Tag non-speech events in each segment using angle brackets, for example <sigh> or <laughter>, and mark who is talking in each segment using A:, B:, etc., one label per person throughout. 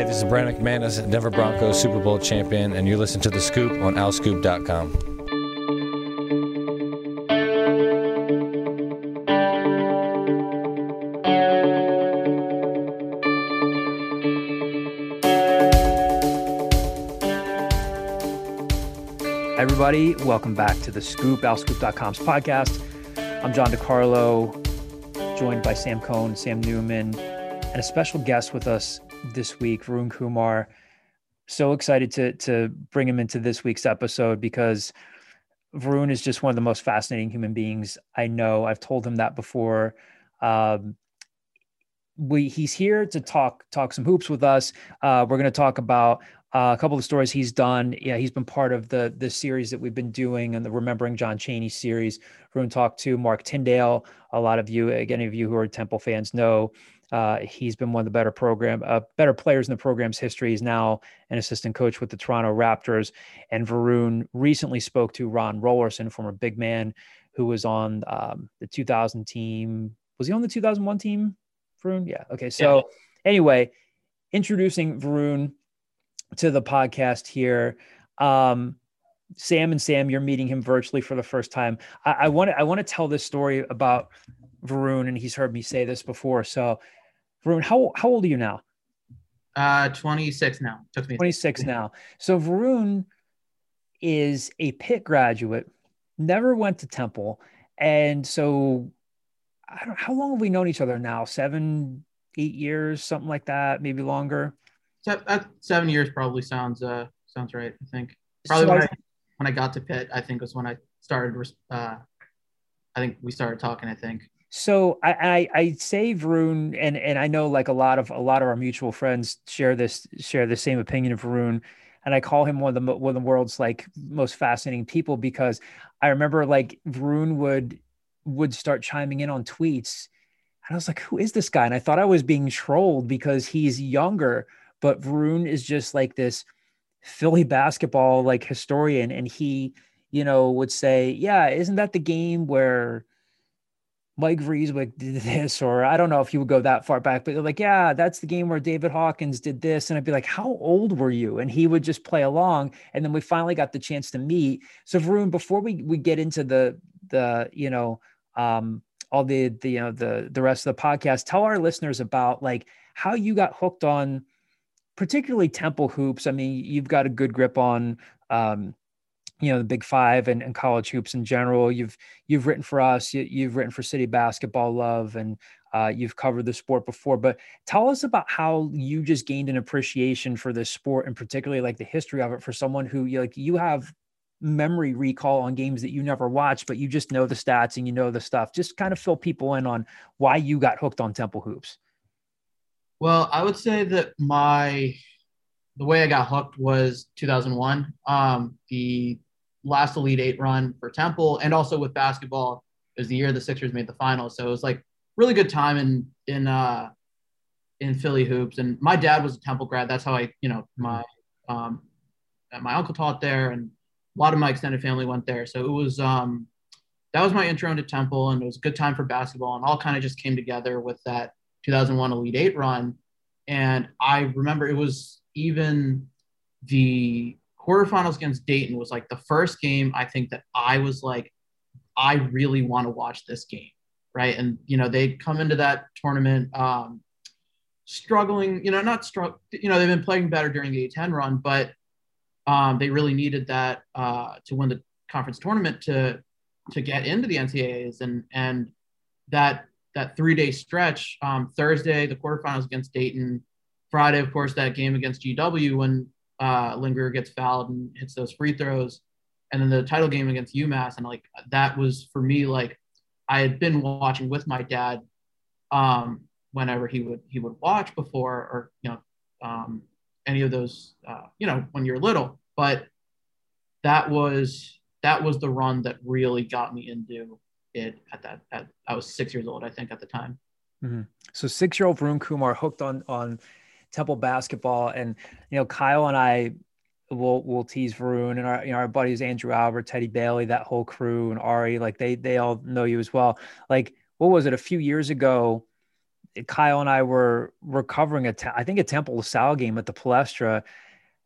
A: Hey, this is Brandon McManus, Denver Broncos Super Bowl champion, and you listen to The Scoop on owlscoop.com.
B: everybody. Welcome back to the Scoop, owlscoop.com's podcast. I'm John DeCarlo, joined by Sam Cohn, Sam Newman, and a special guest with us this week, Varun Kumar. So excited to to bring him into this week's episode because Varun is just one of the most fascinating human beings I know. I've told him that before. Um, we he's here to talk talk some hoops with us. Uh, we're going to talk about uh, a couple of stories he's done. Yeah, he's been part of the the series that we've been doing and the Remembering John Chaney series. We're going to Mark Tyndale. A lot of you, again, of you who are Temple fans know uh, he's been one of the better program, uh, better players in the program's history. He's now an assistant coach with the Toronto Raptors. And Varun recently spoke to Ron Rollerson, former big man, who was on um, the 2000 team. Was he on the 2001 team, Varun? Yeah. Okay. So yeah. anyway, introducing Varun to the podcast here. Um, Sam and Sam, you're meeting him virtually for the first time. I want to I want to tell this story about Varun, and he's heard me say this before. So Varun, how how old are you now?
C: Uh, 26 now.
B: Took me 26 now. So Varun is a Pitt graduate, never went to Temple, and so I don't. How long have we known each other now? Seven, eight years, something like that, maybe longer.
C: Seven years probably sounds uh sounds right. I think probably so when I, I, when I got to Pitt, I think was when I started. Uh, I think we started talking. I think.
B: So I, I, I say Varun, and and I know like a lot of a lot of our mutual friends share this share the same opinion of Varun, and I call him one of the one of the world's like most fascinating people because I remember like Varun would would start chiming in on tweets, and I was like, who is this guy? And I thought I was being trolled because he's younger, but Varun is just like this Philly basketball like historian, and he you know would say, yeah, isn't that the game where Mike Vreeswyk did this, or I don't know if you would go that far back, but they're like, yeah, that's the game where David Hawkins did this. And I'd be like, how old were you? And he would just play along. And then we finally got the chance to meet. So Varun, before we, we get into the, the, you know, um, all the, the, you know, the, the rest of the podcast, tell our listeners about like how you got hooked on particularly temple hoops. I mean, you've got a good grip on, um, you know the big five and, and college hoops in general. You've you've written for us you, have written for city basketball love and uh, you've covered the sport before but tell us about how you just gained an appreciation for this sport and particularly like the history of it for someone who like you have memory recall on games that you never watched but you just know the stats and you know the stuff. Just kind of fill people in on why you got hooked on temple hoops.
C: Well i would say that my the way I got hooked was 2001. Um, the last Elite Eight run for Temple, and also with basketball, it was the year the Sixers made the finals. So it was like really good time in in uh, in Philly hoops. And my dad was a Temple grad. That's how I, you know, my um, my uncle taught there, and a lot of my extended family went there. So it was um, that was my intro into Temple, and it was a good time for basketball, and all kind of just came together with that 2001 Elite Eight run. And I remember it was even the quarterfinals against Dayton was like the first game I think that I was like, I really want to watch this game, right? And you know they come into that tournament um, struggling, you know, not struggle, you know, they've been playing better during the A10 run, but um, they really needed that uh, to win the conference tournament to to get into the NCAAs and and that that three day stretch. Um, Thursday the quarterfinals against Dayton. Friday, of course, that game against GW when uh, Lynn Greer gets fouled and hits those free throws, and then the title game against UMass, and like that was for me like I had been watching with my dad um, whenever he would he would watch before or you know um, any of those uh, you know when you're little, but that was that was the run that really got me into it at that at, I was six years old I think at the time.
B: Mm-hmm. So six year old Varun Kumar hooked on on Temple basketball. And you know, Kyle and I will will tease Varun and our you know our buddies Andrew Albert, Teddy Bailey, that whole crew, and Ari. Like they they all know you as well. Like what was it? A few years ago, Kyle and I were recovering a, I think a Temple LaSalle game at the Palestra,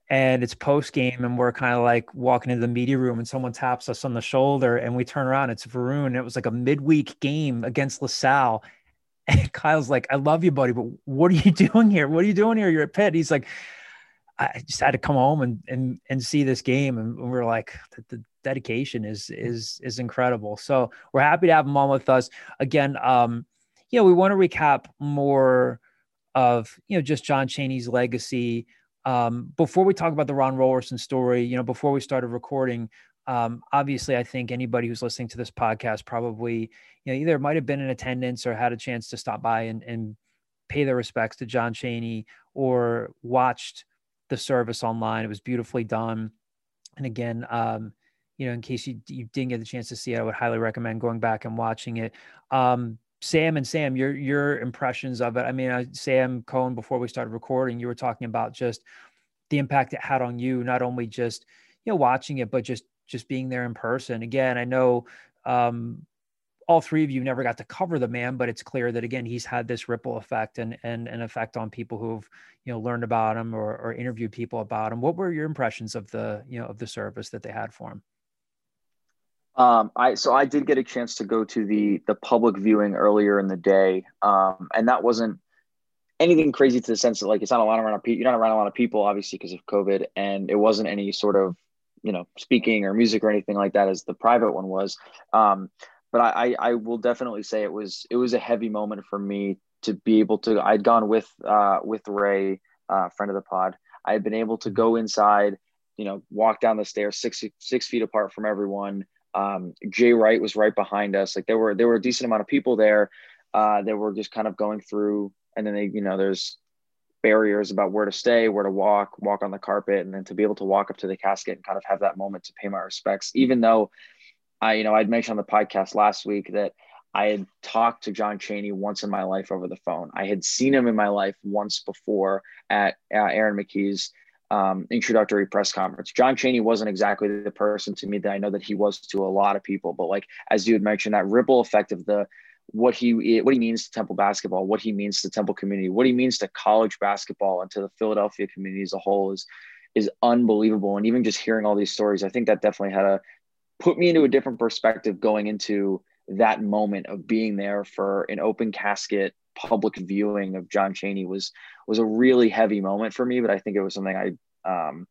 B: and it's post game, and we're kind of like walking into the media room, and someone taps us on the shoulder, and we turn around, it's Varun, it was like a midweek game against LaSalle, <laughs> Kyle's like, "I love you, buddy, but what are you <laughs> doing here? What are you doing here? You're at Pitt." He's like, "I just had to come home and and and see this game," and we are like, the, the dedication is is is incredible. So we're happy to have him on with us again. Um, you know, we want to recap more of you know just John Chaney's legacy. Um, before we talk about the Ron Rollerson story, you know, before we started recording, um, obviously, I think anybody who's listening to this podcast probably, you know, either might have been in attendance or had a chance to stop by and, and pay their respects to John chaney or watched the service online. It was beautifully done. And again, um, you know, in case you, you didn't get the chance to see it, I would highly recommend going back and watching it. Um, Sam and Sam, your your impressions of it. I mean, uh, Sam Cohen, before we started recording, you were talking about just the impact it had on you, not only just you know watching it, but just just being there in person. Again, I know um, all three of you never got to cover the man, but it's clear that again he's had this ripple effect and and an effect on people who've you know learned about him or, or interviewed people about him. What were your impressions of the you know of the service that they had for him?
D: Um, I so I did get a chance to go to the the public viewing earlier in the day, um, and that wasn't anything crazy to the sense that like it's not a lot around people. You're not around a lot of people, obviously, because of COVID, and it wasn't any sort of you know speaking or music or anything like that as the private one was. Um, but I, I, I will definitely say it was it was a heavy moment for me to be able to. I'd gone with uh, with Ray, uh, friend of the pod. I had been able to go inside, you know, walk down the stairs six six feet apart from everyone um, Jay Wright was right behind us. Like there were there were a decent amount of people there uh, that were just kind of going through, and then they you know there's barriers about where to stay, where to walk, walk on the carpet, and then to be able to walk up to the casket and kind of have that moment to pay my respects. Even though I you know I'd mentioned on the podcast last week that I had talked to John Chaney once in my life over the phone. I had seen him in my life once before at uh, Aaron McKie's um, introductory press conference. John Chaney wasn't exactly the person to me that I know that he was to a lot of people, but like as you had mentioned, that ripple effect of the what he what he means to Temple basketball, what he means to Temple community, what he means to college basketball and to the Philadelphia community as a whole is is unbelievable. And even just hearing all these stories, I think that definitely had a put me into a different perspective going into that moment of being there for an open casket public viewing of John Chaney was was a really heavy moment for me, but I think it was something I um,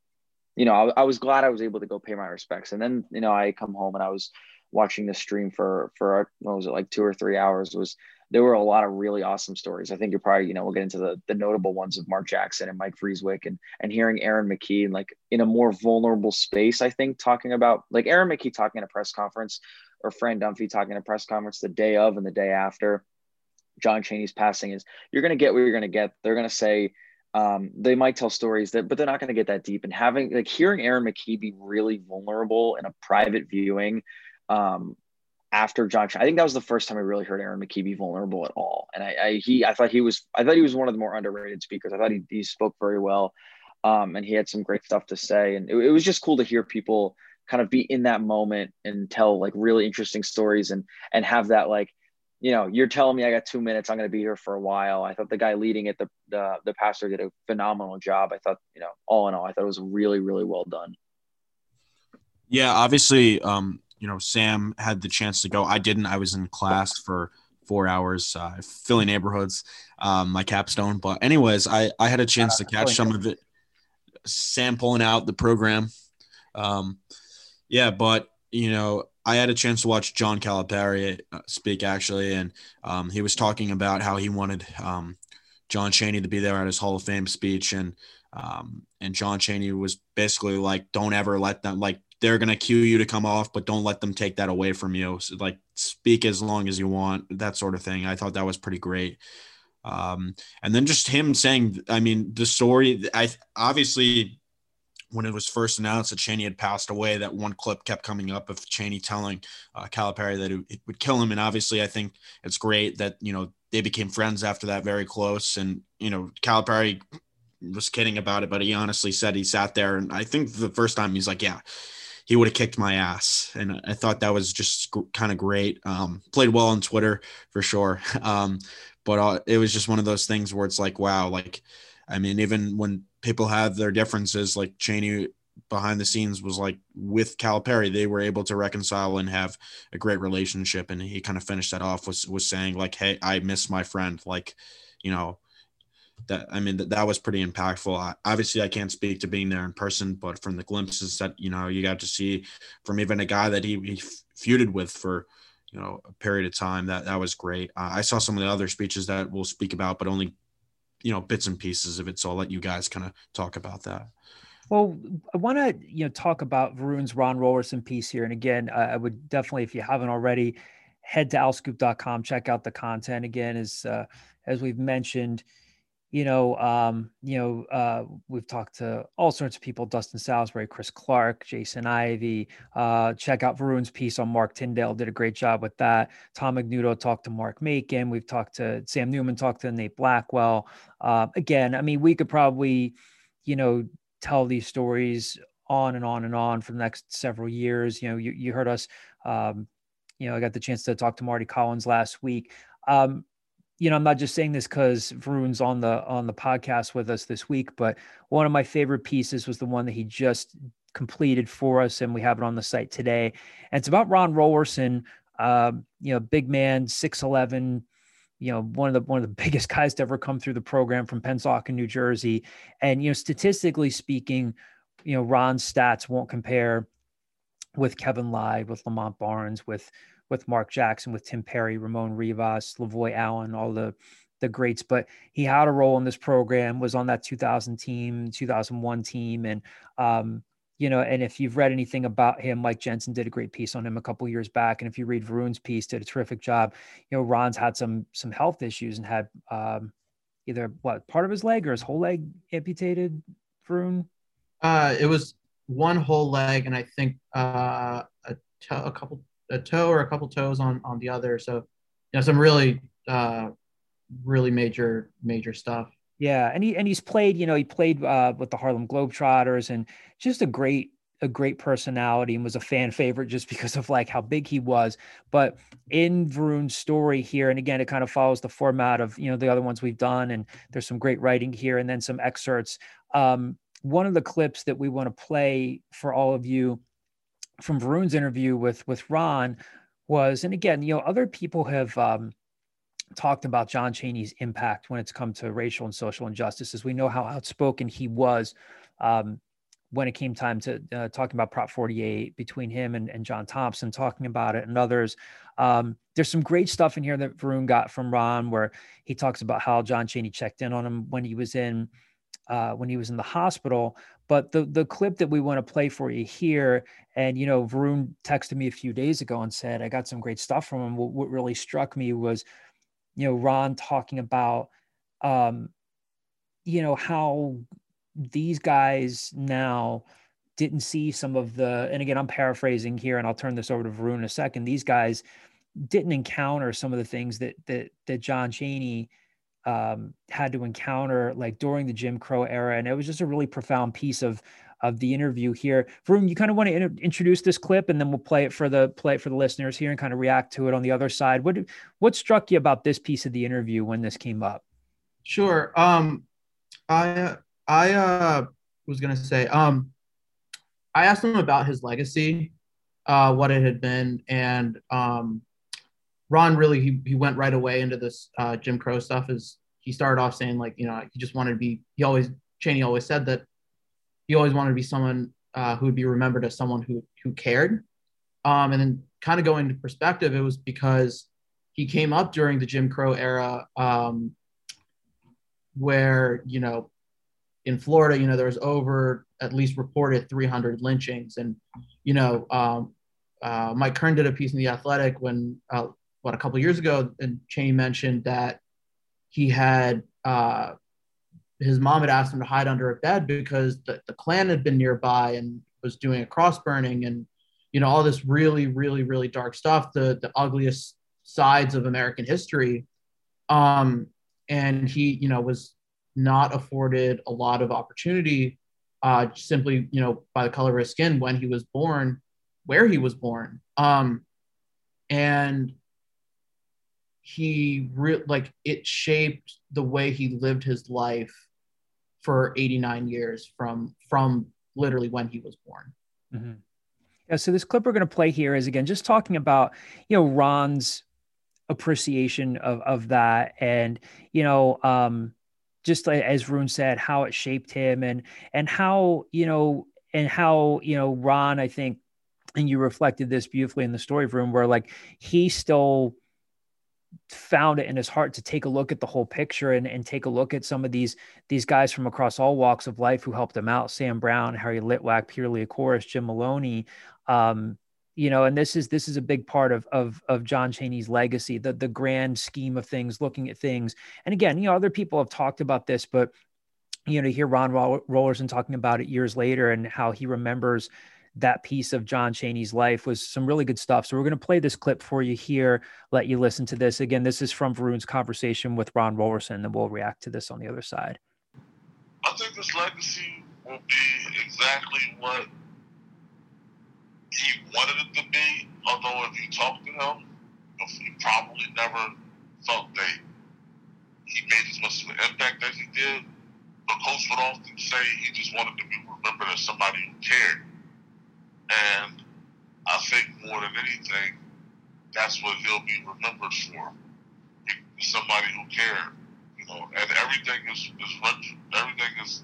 D: you know, I, I, was glad I was able to go pay my respects. And then, you know, I come home and I was watching the stream for, for, what was it, like two or three hours was, there were a lot of really awesome stories. I think you're probably, you know, we'll get into the, the notable ones of Mark Jackson and Mike Vreeswyk and, and hearing Aaron McKie like in a more vulnerable space, I think talking about like Aaron McKie talking at a press conference or Fran Dunphy talking at a press conference the day of and the day after John Chaney's passing is you're to get what you're to get. They're to say, um, they might tell stories that, but they're not going to get that deep. And having like hearing Aaron McKie be really vulnerable in a private viewing um, after John, I think that was the first time I really heard Aaron McKie be vulnerable at all. And I, I he, I thought he was, I thought he was one of the more underrated speakers. I thought he, he spoke very well, um, and he had some great stuff to say. And it, it was just cool to hear people kind of be in that moment and tell like really interesting stories and and have that like you know, you're telling me I got two minutes. I'm going to be here for a while. I thought the guy leading it, the, the the pastor, did a phenomenal job. I thought, you know, all in all, I thought it was really, really well done.
E: Yeah, obviously, um, you know, Sam had the chance to go. I didn't. I was in class for four hours, uh, Philly neighborhoods, um, my capstone. But anyways, I I had a chance to catch some of it. Sam pulling out the program. Um, yeah, but you know, I had a chance to watch John Calipari uh, speak actually, and um, he was talking about how he wanted um, John Chaney to be there at his Hall of Fame speech, and um, and John Chaney was basically like, "Don't ever let them like they're gonna cue you to come off, but don't let them take that away from you. So, like speak as long as you want, that sort of thing." I thought that was pretty great. Um, and then just him saying, I mean, the story. I obviously when it was first announced that Chaney had passed away, that one clip kept coming up of Chaney telling uh, Calipari that it, it, would kill him. And obviously, I think it's great that you know they became friends after that, very close. And you know, Calipari was kidding about it, but he honestly said he sat there, and I think the first time he's like, "Yeah, he would have kicked my ass. And I thought that was just kind of great. Um, played well on Twitter for sure. <laughs> Um, but uh, it was just one of those things where it's like, wow, like, I mean, even when people have their differences, like Chaney behind the scenes was like with Calipari, they were able to reconcile and have a great relationship. And he kind of finished that off was was saying like, "Hey, I miss my friend." Like, you know, that I mean that, that was pretty impactful. I, obviously, I can't speak to being there in person, but from the glimpses that you know you got to see from even a guy that he, he feuded with for you know a period of time, that that was great. Uh, I saw some of the other speeches that we'll speak about, but only you know bits and pieces of it. So I'll let you guys kind of talk about that.
B: Well, I want to you know talk about Varun's Ron Rollerson piece here, and again, I would definitely, if you haven't already, head to owlscoop.com, check out the content. Again, as uh, as we've mentioned, you know, um, you know, uh, we've talked to all sorts of people: Dustin Salisbury, Chris Clark, Jason Ivy. Uh, check out Varun's piece on Mark Tyndale; did a great job with that. Tom Magnuto talked to Mark Macon. We've talked to Sam Newman, talked to Nate Blackwell. Uh, again, I mean, we could probably, you know, tell these stories on and on and on for the next several years. You know, you, you heard us. Um, you know, I got the chance to talk to Marty Collins last week. Um, you know, I'm not just saying this because Varun's on the on the podcast with us this week, but one of my favorite pieces was the one that he just completed for us, and we have it on the site today. And it's about Ron Rollerson, uh, you know, big man, six eleven, you know, one of the one of the <laughs> biggest guys to ever come through the program from Pennsauken, New Jersey. And you know, statistically speaking, you know, Ron's stats won't compare with Kevin Lyde, with Lamont Barnes, with with Mark Jackson, with Tim Perry, Ramon Rivas, Lavoy Allen, all the the greats. But he had a role in this program, was on that 2000 team, 2001 team, and um, you know, and if you've read anything about him, Mike Jensen did a great piece on him a couple years back. And if you read Varun's piece, did a terrific job. You know, Ron's had some some health issues and had um, either what part of his leg or his whole leg amputated. Varun.
C: Uh, it was one whole leg, and I think uh, a, toe, a couple a toe or a couple toes on on the other. So, you know, some really uh, really major major stuff.
B: Yeah, and he and he's played. You know, he played uh, with the Harlem Globetrotters, and just a great a great personality and was a fan favorite just <laughs> because of like how big he was. But in Varun's story here, and again, it kind of follows the format of you know the other ones we've done, and there's some great writing here, and then some excerpts. Um, one of the clips that we want to play for all of you from Varun's interview with with Ron was, and again, you know, other people have um, talked about John Chaney's impact when it's come to racial and social injustices. We know how outspoken he was um, when it came time to uh, talking about Prop 48 between him and, and John Thompson, talking about it and others. Um, there's some great stuff in here that Varun got from Ron, where he talks about how John Cheney checked in on him when he was in uh, when he was in the hospital. But the the clip that we want to play for you here, and you know, Varun texted me a few days ago and said I got some great stuff from him. What, what really struck me was you know, Ron talking about, um, you know, how these guys now didn't see some of the, and again, I'm paraphrasing here, and I'll turn this over to Varun in a second. These guys didn't encounter some of the things that that that John Chaney um, had to encounter, like during the Jim Crow era, and it was just a really profound piece of of the interview here. Varun, you kind of want to in- introduce this clip, and then we'll play it for the play it for the listeners here and kind of react to it on the other side. What what struck you about this piece of the interview when this came up?
C: Sure. Um, I I uh, was gonna say um, I asked him about his legacy, uh, what it had been, and um, Ron really he, he went right away into this uh, Jim Crow stuff. Is he started off saying like you know he just wanted to be he always Chaney always said that he always wanted to be someone uh, who would be remembered as someone who who cared. Um, and then kind of going into perspective, it was because he came up during the Jim Crow era, um, where you know, in Florida, you know, there was over at least reported 300 lynchings, and you know, um, uh, Mike Kern did a piece in the Athletic when uh, what a couple years ago, and Chaney mentioned that he had uh, his mom had asked him to hide under a bed because the, the Klan had been nearby and was doing a cross burning and you know all this really really really dark stuff the the ugliest sides of american history um and he you know was not afforded a lot of opportunity uh, simply, you know, by the color of his skin when he was born, where he was born. Um, and he re- like it shaped the way he lived his life for 89 years from from literally when he was born.
B: Mm-hmm. Yeah, so this clip we're going to play here is again just talking about you know Ron's appreciation of of that, and you know um, just as Rune said, how it shaped him, and and how you know and how you know Ron, I think, and you reflected this beautifully in the story room, where like he still found it in his heart to take a look at the whole picture and, and take a look at some of these these guys from across all walks of life who helped him out sam brown harry litwack Peter Liacouras, jim maloney. Um, you know and this is this is a big part of of of john chaney's legacy the the grand scheme of things looking at things. And again you know other people have talked about this but you know to hear ron rollerson talking about it years later and how he remembers that piece of John Chaney's life was some really good stuff. So we're going to play this clip for you here, let you listen to this. Again, this is from Varun's conversation with Ron Rollerson, and we'll react to this on the other side.
F: I think this legacy will be exactly what he wanted it to be. Although if you talk to him, he probably never felt that he made as much of an impact as he did. But Coach would often say he just wanted to be remembered as somebody who cared and I think more than anything, that's what he'll be remembered for. Somebody who cared, you know, and everything is is everything is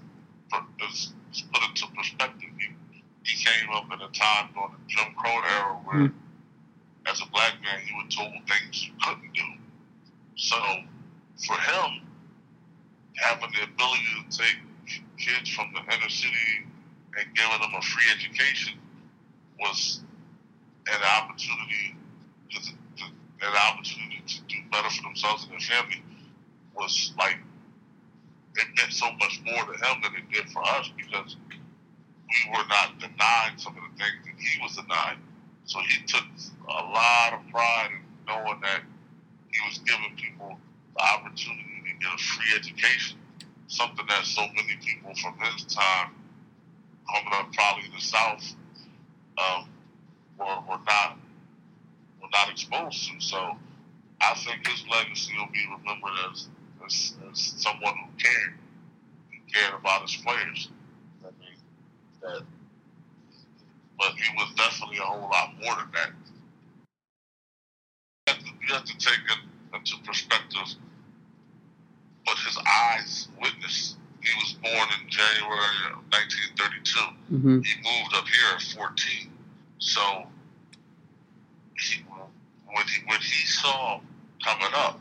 F: is, is put into perspective. He, he came up in a time during the Jim Crow era where, mm-hmm. as a black man, he was told things you couldn't do. So, for him, having the ability to take kids from the inner city and giving them a free education was an opportunity to, to, an opportunity to do better for themselves and their family was like it meant so much more to him than it did for us because we were not denied some of the things that he was denied. So he took a lot of pride in knowing that he was giving people the opportunity to get a free education, something that so many people from his time coming up probably in the South um, were, were not were not exposed to. So I think his legacy will be remembered as, as, as someone who cared, who cared about his players. I mean, that, but he was definitely a whole lot more than that. You have to, you have to take it into perspective what his eyes witnessed. He was born in January of 1932. Mm-hmm. He moved up here at 14. So he, when he when he saw coming up,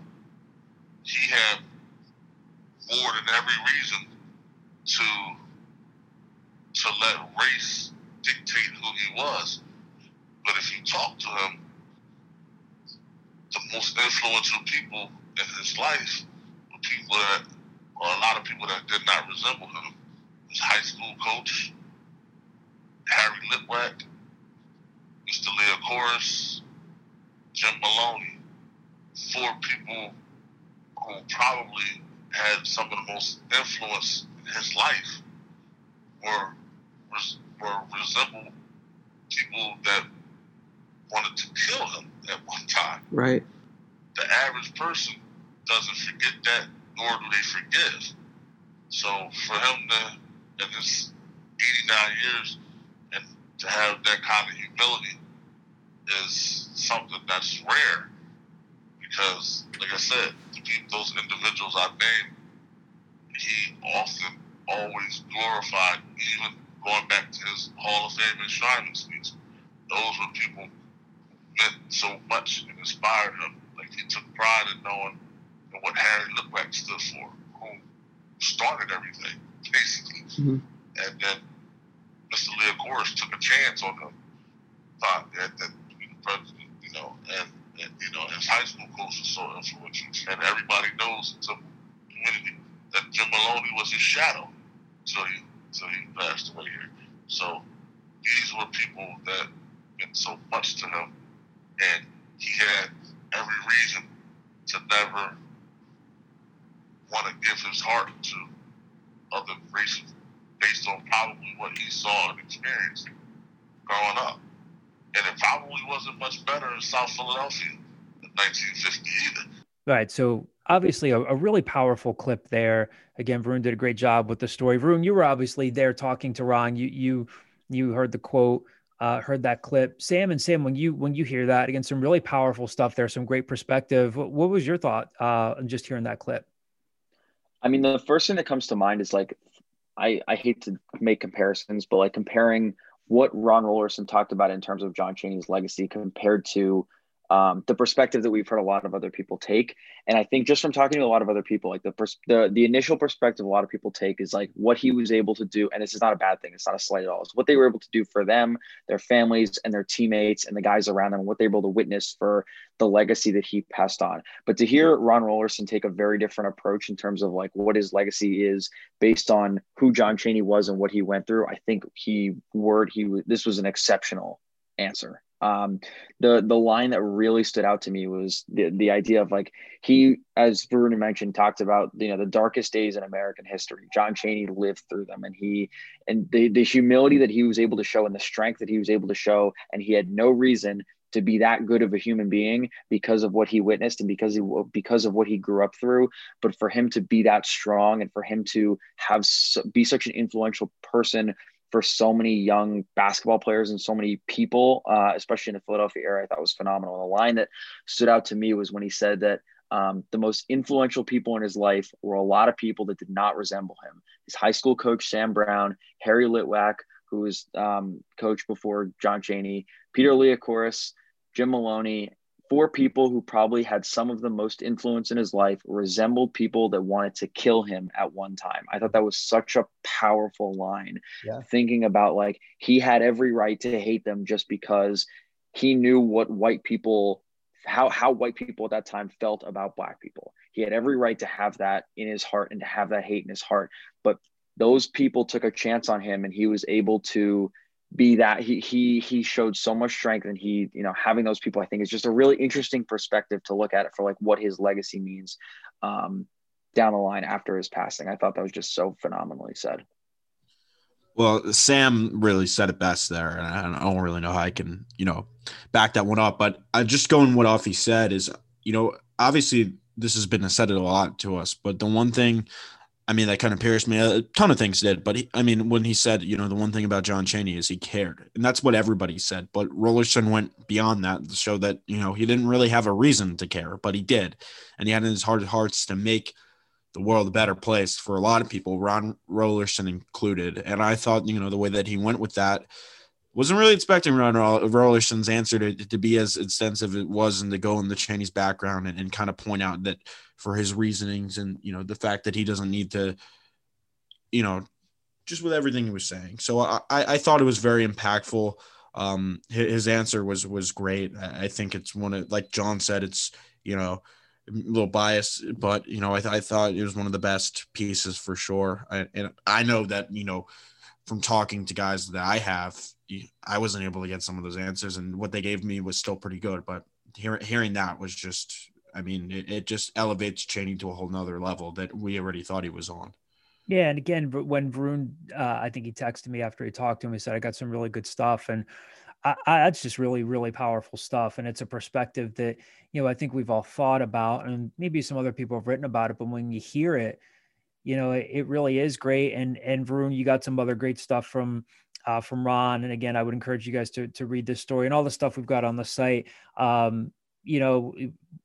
F: he had more than every reason to to let race dictate who he was. But if you talk to him, the most influential people in his life were people that, or a lot of people that did not resemble him. His high school coach, Harry Litwack, Mr. Liacouras, Jim Maloney, four people who probably had some of the most influence in his life were were resemble people that wanted to kill him at one time.
C: Right.
F: The average person doesn't forget that, nor do they forgive. So for him to, in his 89 years, and to have that kind of humility is something that's rare because, like I said, keep those individuals I named, he often always glorified, even going back to his Hall of Fame enshrinement speech. Those were people who meant so much and inspired him. Like he took pride in knowing what Harry Litwack stood for, who started everything, basically. Mm-hmm. And then Mr. Liacouras took a chance on him, thought that, that president, you know, and, and you know, his high school coach was so influential, and everybody knows in some community that Jim Maloney was his shadow, so he so he passed away here. So these were people that meant so much to him, and he had every reason to never want to give his heart to other races based on probably what he saw and experienced growing up. And it probably wasn't much better in South Philadelphia in 1950 either.
B: Right. So obviously a, a, really powerful clip there. Again, Varun did a great job with the story. Varun, you were obviously there talking to Ron. You you you heard the quote, uh, heard that clip. Sam and Sam, when you when you hear that, again, some really powerful stuff there, some great perspective. What, what was your thought uh, just hearing that clip?
D: I mean, the first thing that comes to mind is like, I I hate to make comparisons, but like comparing what Ron Rollerson talked about in terms of John Chaney's legacy compared to um, the perspective that we've heard a lot of other people take. And I think just from talking to a lot of other people, like the, pers- the the initial perspective a lot of people take is like what he was able to do. And this is not a bad thing. It's not a slight at all. It's what they were able to do for them, their families, and their teammates, and the guys around them, and what they were able to witness for the legacy that he passed on. But to hear Ron Rollerson take a very different approach in terms of like what his legacy is based on who John Chaney was and what he went through, I think he word he this was an exceptional answer um, the the line that really stood out to me was the, the idea of like he as Varun mentioned talked about you know the darkest days in American history. John Chaney lived through them and he and the, the humility that he was able to show and the strength that he was able to show and he had no reason to be that good of a human being because of what he witnessed and because he because of what he grew up through. But for him to be that strong and for him to have be such an influential person for so many young basketball players and so many people, uh, especially in the Philadelphia area. I thought was phenomenal. The line that stood out to me was when he said that um, the most influential people in his life were a lot of people that did not resemble him. His high school coach, Sam Brown, Harry Litwack, who was um, coach before John Chaney, Peter Liacouras, Jim Maloney, four people who probably had some of the most influence in his life resembled people that wanted to kill him at one time. I thought that was such a powerful line. Yeah. Thinking about like he had every right to hate them just because he knew what white people how how white people at that time felt about black people. He had every right to have that in his heart and to have that hate in his heart. But those people took a chance on him and he was able to be that he he he showed so much strength and he you know having those people i think is just a really interesting perspective to look at it for like what his legacy means um down the line after his passing. I thought that was just so phenomenally said.
E: Well sam really said it best there and i don't really know how i can you know back that one up but i just going what off he said is you know obviously this has been said a lot to us but the one thing I mean, that kind of pierced me. A ton of things did, but he, I mean, when he said, you know, the one thing about John Chaney is he cared, and that's what everybody said. But Rollerson went beyond that to show that you know he didn't really have a reason to care, but he did, and he had in his heart of hearts to make the world a better place for a lot of people, Ron Rollerson included. And I thought, you know, the way that he went with that wasn't really expecting Ron Rollerson's answer to, to be as extensive as it was and to go in the Chaney's background and, and kind of point out that for his reasonings and you know the fact that he doesn't need to you know just with everything he was saying. So i i thought it was very impactful. Um his answer was was great. I think it's one of like john said it's you know a little biased but you know i, th- I thought it was one of the best pieces for sure. I, and i know that you know from talking to guys that i have i wasn't able to get some of those answers and what they gave me was still pretty good but hear, hearing that was just I mean, it, it just elevates Chaney to a whole nother level that we already thought he was on.
B: Yeah, and again, when Varun, uh, I think he texted me after he talked to him. He said, "I got some really good stuff," and I, I, that's just really, really powerful stuff. And it's a perspective that you know I think we've all thought about, and maybe some other people have written about it. But when you hear it, you know, it, it really is great. And and Varun, you got some other great stuff from uh, from Ron. And again, I would encourage you guys to to read this story and all the stuff we've got on the site. Um, you know,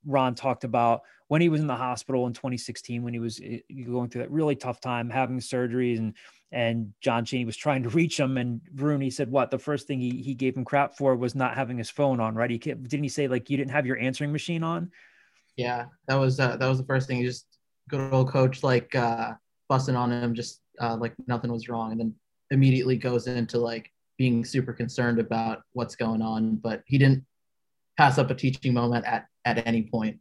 B: Ron talked about when he was in the hospital in 2016 when he was eh, going through that really tough time having surgeries and and John Chaney was trying to reach him and Rooney said what the first thing he, he gave him crap for was not having his phone on right he didn't he say like you didn't have your answering machine on
C: yeah that was uh, that was the first thing he just good old coach like uh busting on him just uh, like nothing was wrong and then immediately goes into like being super concerned about what's going on but he didn't pass up a teaching moment at at any point.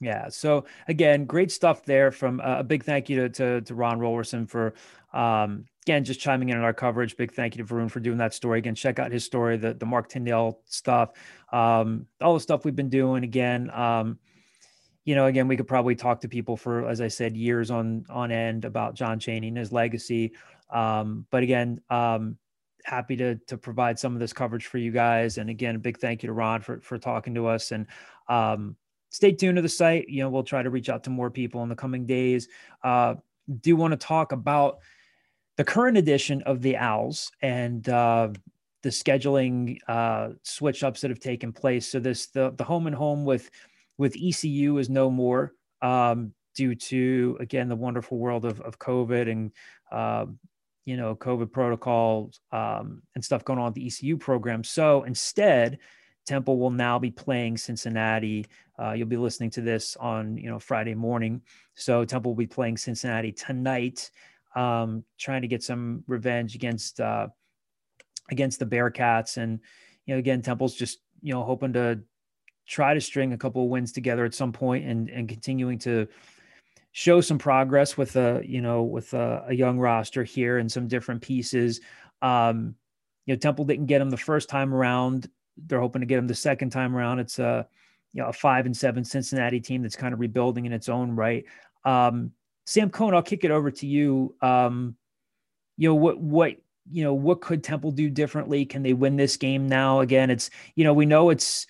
B: Yeah. So again, great stuff there. From uh, a big thank you to to, to Ron Rollerson for um, again just chiming in on our coverage. Big thank you to Varun for doing that story. Again, check out his story, the the Mark Tyndale stuff, um, all the stuff we've been doing. Again, um, you know, again, we could probably talk to people for, as I said, years on on end about John Chaney and his legacy. Um, but again, um, happy to to provide some of this coverage for you guys. And again, a big thank you to Ron for for talking to us. And um, stay tuned to the site. You know, we'll try to reach out to more people in the coming days. Uh, do want to talk about the current edition of the Owls and uh, the scheduling uh, switch ups that have taken place. So this the the home and home with with ECU is no more um, due to again the wonderful world of of COVID and uh, you know COVID protocols um, and stuff going on with the ECU program. So instead. Temple will now be playing Cincinnati. Uh, you'll be listening to this on you know Friday morning, so Temple will be playing Cincinnati tonight um, trying to get some revenge against uh, against the Bearcats. And you know, again, Temple's just you know hoping to try to string a couple of wins together at some point and and continuing to show some progress with a you know with a, a young roster here and some different pieces. Um, you know, Temple didn't get him the first time around. They're hoping to get him the second time around. It's a you know a five and seven Cincinnati team that's kind of rebuilding in its own right. Um, Sam Cohn, I'll kick it over to you. Um, you know what what you know what could Temple do differently? Can they win this game now? Again, it's you know we know it's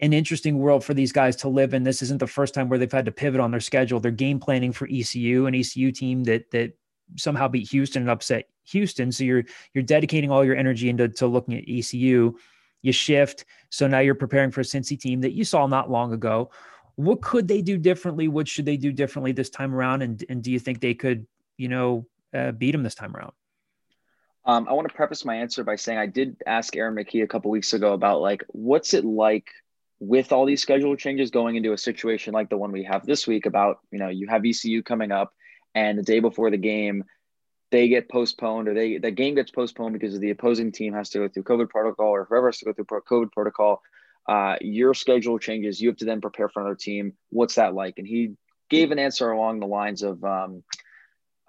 B: an interesting world for these guys to live in. This isn't the first time where they've had to pivot on their schedule. They're game planning for ECU, an ECU team that that somehow beat Houston and upset Houston. So you're you're dedicating all your energy into to looking at ECU. You shift, so now you're preparing for a Cincy team that you saw not long ago what could they do differently? What should they do differently this time around? And and do you think they could, you know, uh, beat them this time around?
D: Um, I want to preface my answer by saying I did ask Aaron McKie a couple weeks ago about like what's it like with all these schedule changes going into a situation like the one we have this week about you know you have ECU coming up and the day before the game they get postponed or they the game gets postponed because the opposing team has to go through COVID protocol or whoever has to go through COVID protocol uh, your schedule changes. You have to then prepare for another team. What's that like? And he gave an answer along the lines of um,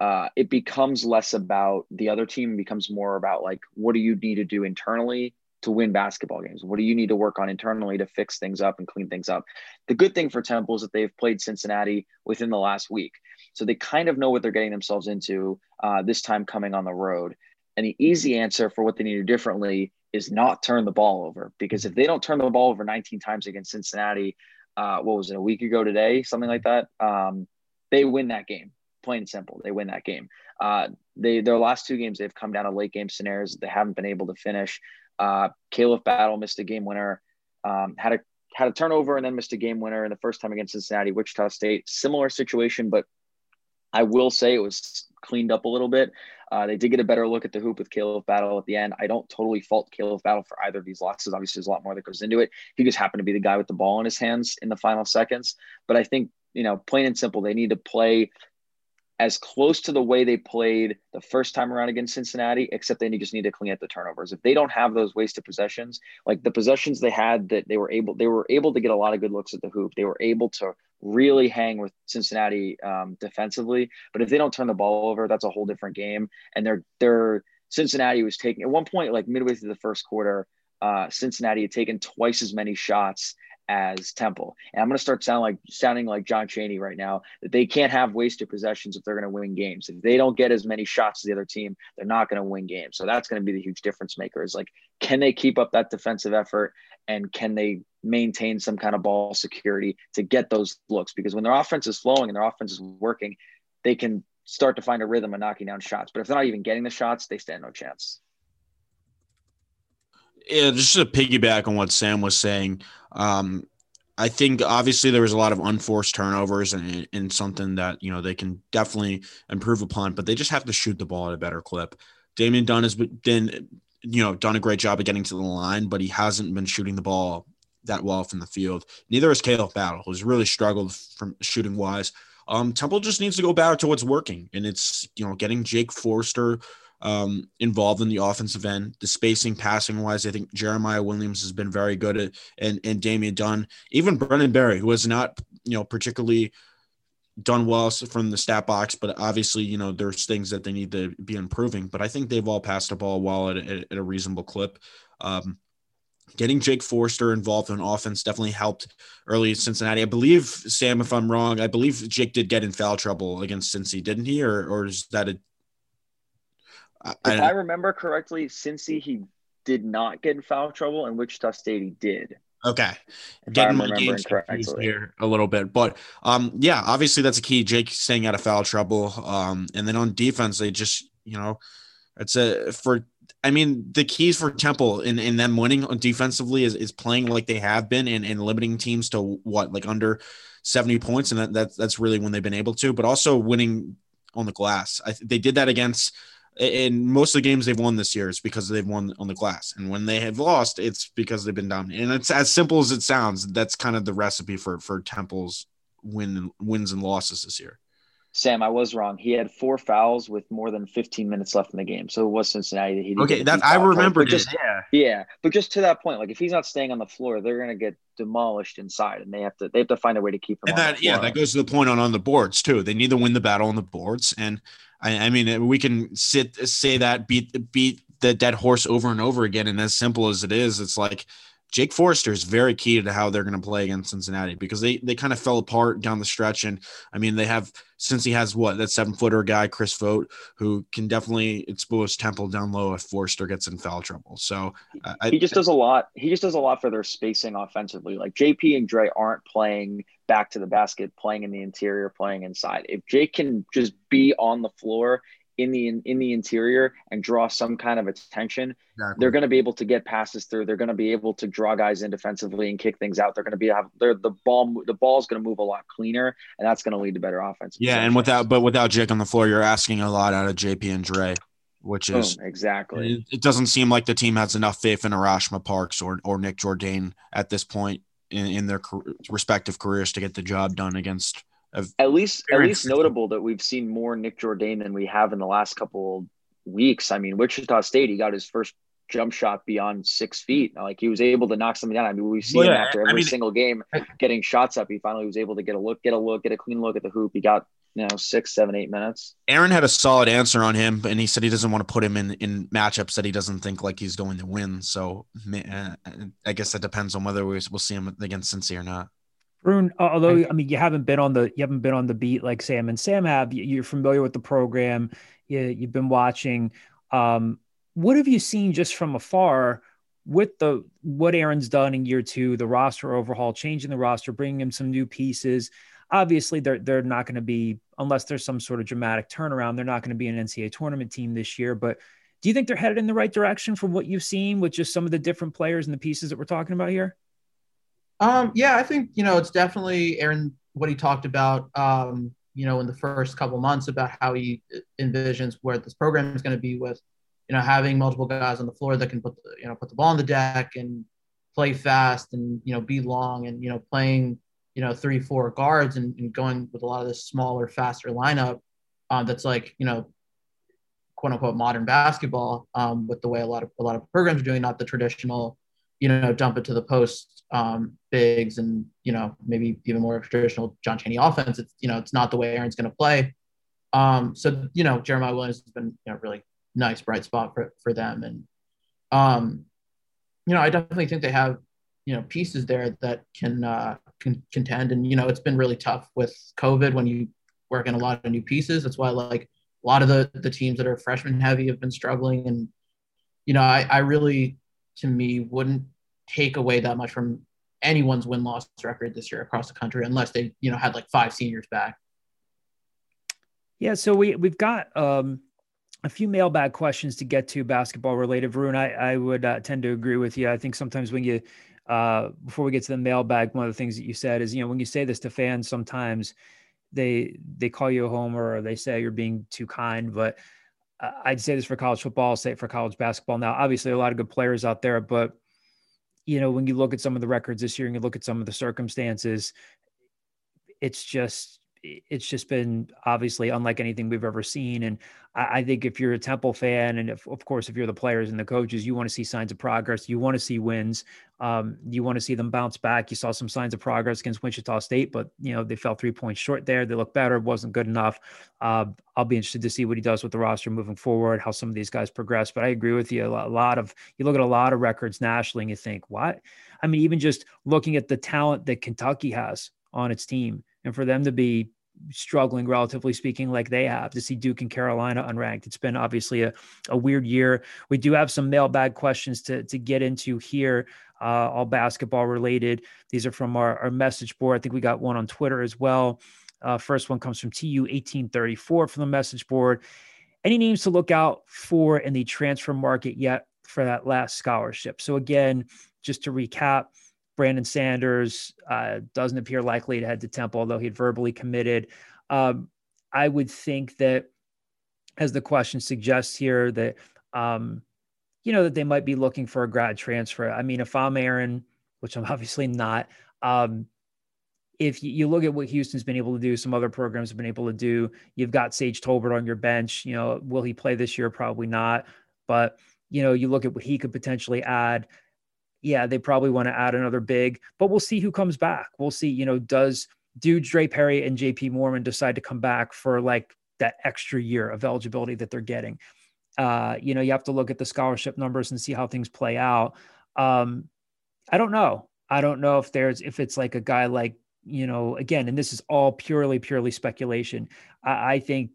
D: uh, it becomes less about the other team, becomes more about like, what do you need to do internally to win basketball games? What do you need to work on internally to fix things up and clean things up? The good thing for Temple is that they've played Cincinnati within the last week. So they kind of know what they're getting themselves into uh, this time coming on the road. And the easy answer for what they need to do differently is not turn the ball over because if they don't turn the ball over 19 times against Cincinnati, uh, what was it a week ago today, something like that, um, they win that game. Plain and simple, they win that game. Uh, they their last two games they've come down to late game scenarios they haven't been able to finish. Uh, Khalif Battle missed a game winner, um, had a had a turnover and then missed a game winner in the first time against Cincinnati, Wichita State. Similar situation, but I will say it was cleaned up a little bit. Uh, they did get a better look at the hoop with Khalif Battle at the end. I don't totally fault Khalif Battle for either of these losses. Obviously, there's a lot more that goes into it. He just happened to be the guy with the ball in his hands in the final seconds. But I think, you know, plain and simple, they need to play as close to the way they played the first time around against Cincinnati, except they just need to clean up the turnovers. If they don't have those wasted possessions, like the possessions they had that they were able, they were able to get a lot of good looks at the hoop. They were able to really hang with Cincinnati um, defensively. But if they don't turn the ball over, that's a whole different game. And they're they're Cincinnati was taking at one point, like midway through the first quarter, uh, Cincinnati had taken twice as many shots as Temple. And I'm going to start sounding like sounding like John Chaney right now that they can't have wasted possessions if they're going to win games. If they don't get as many shots as the other team, they're not going to win games. So that's going to be the huge difference maker. Is like, can they keep up that defensive effort and can they maintain some kind of ball security to get those looks? Because when their offense is flowing and their offense is working, they can start to find a rhythm of knocking down shots. But if they're not even getting the shots, they stand no chance.
E: Yeah, just to piggyback on what Sam was saying, um, I think obviously there was a lot of unforced turnovers and, and something that you know they can definitely improve upon, but they just have to shoot the ball at a better clip. Damian Dunn has been you know done a great job of getting to the line, but he hasn't been shooting the ball that well from the field. Neither has Khalif Battle, who's really struggled from shooting wise. Um, Temple just needs to go back to what's working, and it's you know getting Jake Forrester um, involved in the offensive end. The spacing, passing wise, I think Jeremiah Williams has been very good at, and and Damian Dunn, even Brendan Barry, who has not you know particularly done well from the stat box, but obviously you know there's things that they need to be improving. But I think they've all passed the ball well at, at, at a reasonable clip. Um, getting Jake Forrester involved in offense definitely helped early in Cincinnati. I believe Sam, if I'm wrong, I believe Jake did get in foul trouble against Cincy, didn't he? Or or is that a
D: I, if I, I remember correctly, Cincy he did not get in foul trouble, and Wichita State he did.
E: Okay, getting my games confused here a little bit, but um, yeah, obviously that's a key. Jake staying out of foul trouble, um, and then on defense they just you know, it's a for. I mean, the keys for Temple in, in them winning defensively is, is playing like they have been and, and limiting teams to what like under 70 points, and that, that that's really when they've been able to, but also winning on the glass. I, they did that against in most of the games they've won this year is because they've won on the glass. And when they have lost, it's because they've been dominant. And it's as simple as it sounds. That's kind of the recipe for for Temple's win wins and losses this year.
D: Sam, I was wrong. He had four fouls with more than 15 minutes left in the game. So it was Cincinnati that he did.
E: Okay, that I remember. Just,
D: yeah, yeah, but just to that point, like if he's not staying on the floor, they're gonna get demolished inside, and they have to they have to find a way to keep him.
E: And that yeah, that goes to the point on on the boards too. They need to win the battle on the boards, and I, I mean we can sit say that beat beat the dead horse over and over again, and as simple as it is, it's like Jake Forrester is very key to how they're going to play against Cincinnati because they they kind of fell apart down the stretch. And I mean, they have since he has what that seven footer guy, Chris Vogt, who can definitely expose Temple down low if Forrester gets in foul trouble. So
D: uh, he just does a lot. He just does a lot for their spacing offensively. Like JP and Dre aren't playing back to the basket, playing in the interior, playing inside. If Jake can just be on the floor in the in, in the interior and draw some kind of attention, exactly. they're going to be able to get passes through. They're going to be able to draw guys in defensively and kick things out. They're going to be have they're, the ball the ball's going to move a lot cleaner, and that's going to lead to better offense.
E: Yeah, and without but without Jake on the floor, you're asking a lot out of JP and Dre, which is
D: Boom, exactly.
E: It, it, doesn't seem like the team has enough faith in Arashma Parks or or Nick Jourdain at this point in, in their respective careers to get the job done against
D: at least at least notable that we've seen more Nick Jourdain than we have in the last couple weeks. I mean, Wichita State, he got his first jump shot beyond six feet. Like he was able to knock something down. I mean, we see well, him after every I mean, single game getting shots up. He finally was able to get a look, get a look, get a clean look at the hoop. He got you know six, seven, eight minutes.
E: Aaron had a solid answer on him, and he said he doesn't want to put him in in matchups that he doesn't think like he's going to win. So uh, I guess that depends on whether we, we'll see him against Cincy or not.
B: Rune, although I mean you haven't been on the you haven't been on the beat like Sam and Sam have, you're familiar with the program. You, you've been watching. Um, what have you seen just from afar with the what Aaron's done in year two, the roster overhaul, changing the roster, bringing him some new pieces? Obviously, they're they're not going to be unless there's some sort of dramatic turnaround. They're not going to be an NCAA tournament team this year. But do you think they're headed in the right direction from what you've seen with just some of the different players and the pieces that we're talking about here?
C: Um, yeah, I think you know it's definitely Aaron what he talked about. Um, you know, in the first couple months about how he envisions where this program is going to be with, you know, having multiple guys on the floor that can put the, you know put the ball on the deck and play fast and you know be long and you know playing you know three four guards and, and going with a lot of this smaller faster lineup um, that's like you know quote unquote modern basketball um, with the way a lot of a lot of programs are doing not the traditional you know dump it to the post um, bigs and you know maybe even more traditional John Chaney offense. It's you know it's not the way Aaron's going to play. Um, so you know Jeremiah Williams has been you know really nice bright spot for for them, and um, you know I definitely think they have you know pieces there that can uh, can contend, and you know it's been really tough with COVID when you work in a lot of new pieces. That's why like a lot of the the teams that are freshman heavy have been struggling, and you know I I really to me wouldn't take away that much from anyone's win loss record this year across the country unless they you know had like five seniors back.
B: Yeah so we we've got um a few mailbag questions to get to basketball related. Varun, I, I would uh, tend to agree with you. I think sometimes when you uh, before we get to the mailbag one of the things that you said is you know when you say this to fans sometimes they they call you a homer or they say you're being too kind but I'd say this for college football, I'll say it for college basketball. Now, obviously, a lot of good players out there, but you know, when you look at some of the records this year and you look at some of the circumstances, it's just it's just been obviously unlike anything we've ever seen. And I, I, think if you're a Temple fan, and if, of course, if you're the players and the coaches, you want to see signs of progress. You want to see wins. Um, you want to see them bounce back. You saw some signs of progress against Wichita State, but you know they fell three points short there. They look better. It wasn't good enough. Uh, I'll be interested to see what he does with the roster moving forward. How some of these guys progress. But I agree with you. A lot of you look at a lot of records nationally, and you think, what? I mean, even just looking at the talent that Kentucky has on its team and for them to be struggling, relatively speaking, like they have to see Duke and Carolina unranked. It's been obviously a, a weird year. We do have some mailbag questions to, to get into here, uh, all basketball related. These are from our, our message board. I think we got one on Twitter as well. Uh, first one comes from TU 1834 from the message board. Any names to look out for in the transfer market yet for that last scholarship? So, again, just to recap, Brandon Sanders uh, doesn't appear likely to head to Temple, although he had verbally committed. Um, I would think that, as the question suggests here, that um, you know that they might be looking for a grad transfer. I mean, if I'm Aaron, which I'm <laughs> obviously not, um, if you look at what Houston's been able to do, some other programs have been able to do. You've got Sage Tolbert on your bench. You know, will he play this year? Probably not. But you know, you look at what he could potentially add. Yeah, they probably want to add another big, but we'll see who comes back. We'll see. You know, does do Dre Perry and JP Moorman decide to come back for like that extra year of eligibility that they're getting? Uh, you know, you have to look at the scholarship numbers and see how things play out. Um, I don't know. I don't know if there's if it's like a guy like you know, again, and this is all purely, purely speculation. I, I think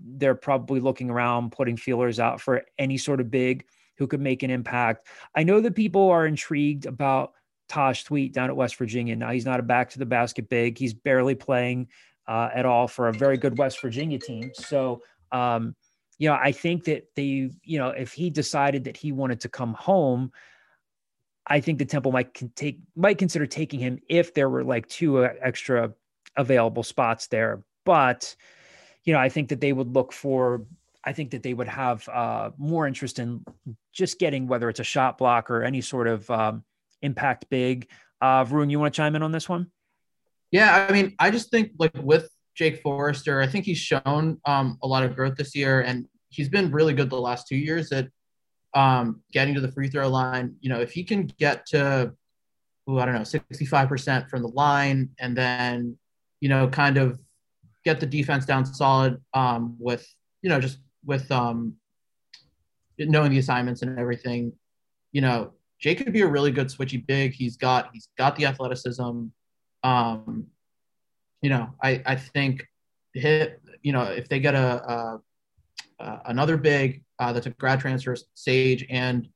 B: they're probably looking around, putting feelers out for any sort of big who could make an impact. I know that people are intrigued about Taj Thweatt down at West Virginia. Now he's not a back to the basket big. He's barely playing uh, at all for a very good West Virginia team. So, um, you know, I think that they, you know, if he decided that he wanted to come home, I think the Temple might take might consider taking him if there were like two uh, extra available spots there. But you know, I think that they would look for. I think that they would have uh, more interest in just getting whether it's a shot block or any sort of um, impact big. Uh, Varun, you want to chime in on this one?
C: Yeah, I mean, I just think like with Jake Forrester, I think he's shown um, a lot of growth this year, and he's been really good the last two years at um, getting to the free throw line. You know, if he can get to, ooh, I don't know, 65% from the line and then, you know, kind of get the defense down solid um, with, you know, just with um, knowing the assignments and everything, you know, Jake could be a really good switchy big. He's got, he's got the athleticism. Um, you know, I, I think hit, you know, if they get a, a another big uh, that's a grad transfer, Sage and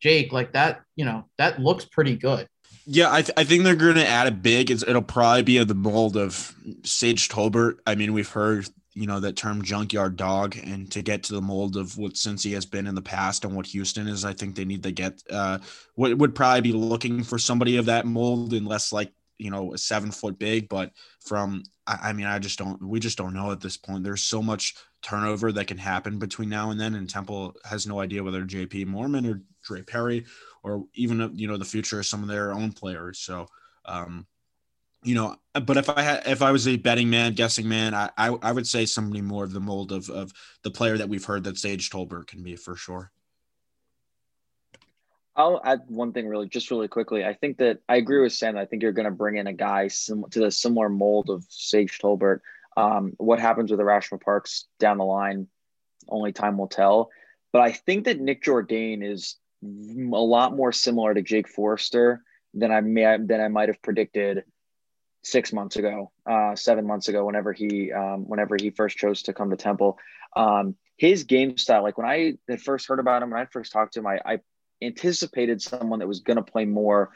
C: Jake, like that, you know, that looks pretty good.
E: Yeah, I, th- I think they're going to add a big. It's, it'll probably be of the mold of Sage Tolbert. I mean, we've heard, you know, that term junkyard dog, and to get to the mold of what Cincy has been in the past and what Houston is, I think they need to get, uh, would, would probably be looking for somebody of that mold unless like, you know, a seven foot big. But from, I, I mean, I just don't, we just don't know at this point. There's so much turnover that can happen between now and then. And Temple has no idea whether JP Moorman or Dre Perry or even, you know, the future of some of their own players. So, um, you know, but if I had, if I was a betting man, guessing man, I, I, I would say somebody more of the mold of, of the player that we've heard that Sage Tolbert can be for sure.
D: I'll add one thing really, just really quickly. I think that I agree with Sam. I think you're going to bring in a guy sim- to the similar mold of Sage Tolbert. Um, what happens with Arashma Parks down the line, only time will tell. But I think that Nick Jourdain is a lot more similar to Jake Forrester than I may than I might have predicted six months ago, uh, seven months ago, whenever he um, whenever he first chose to come to Temple. Um, his game style, like when I had first heard about him, when I first talked to him, I, I anticipated someone that was going to play more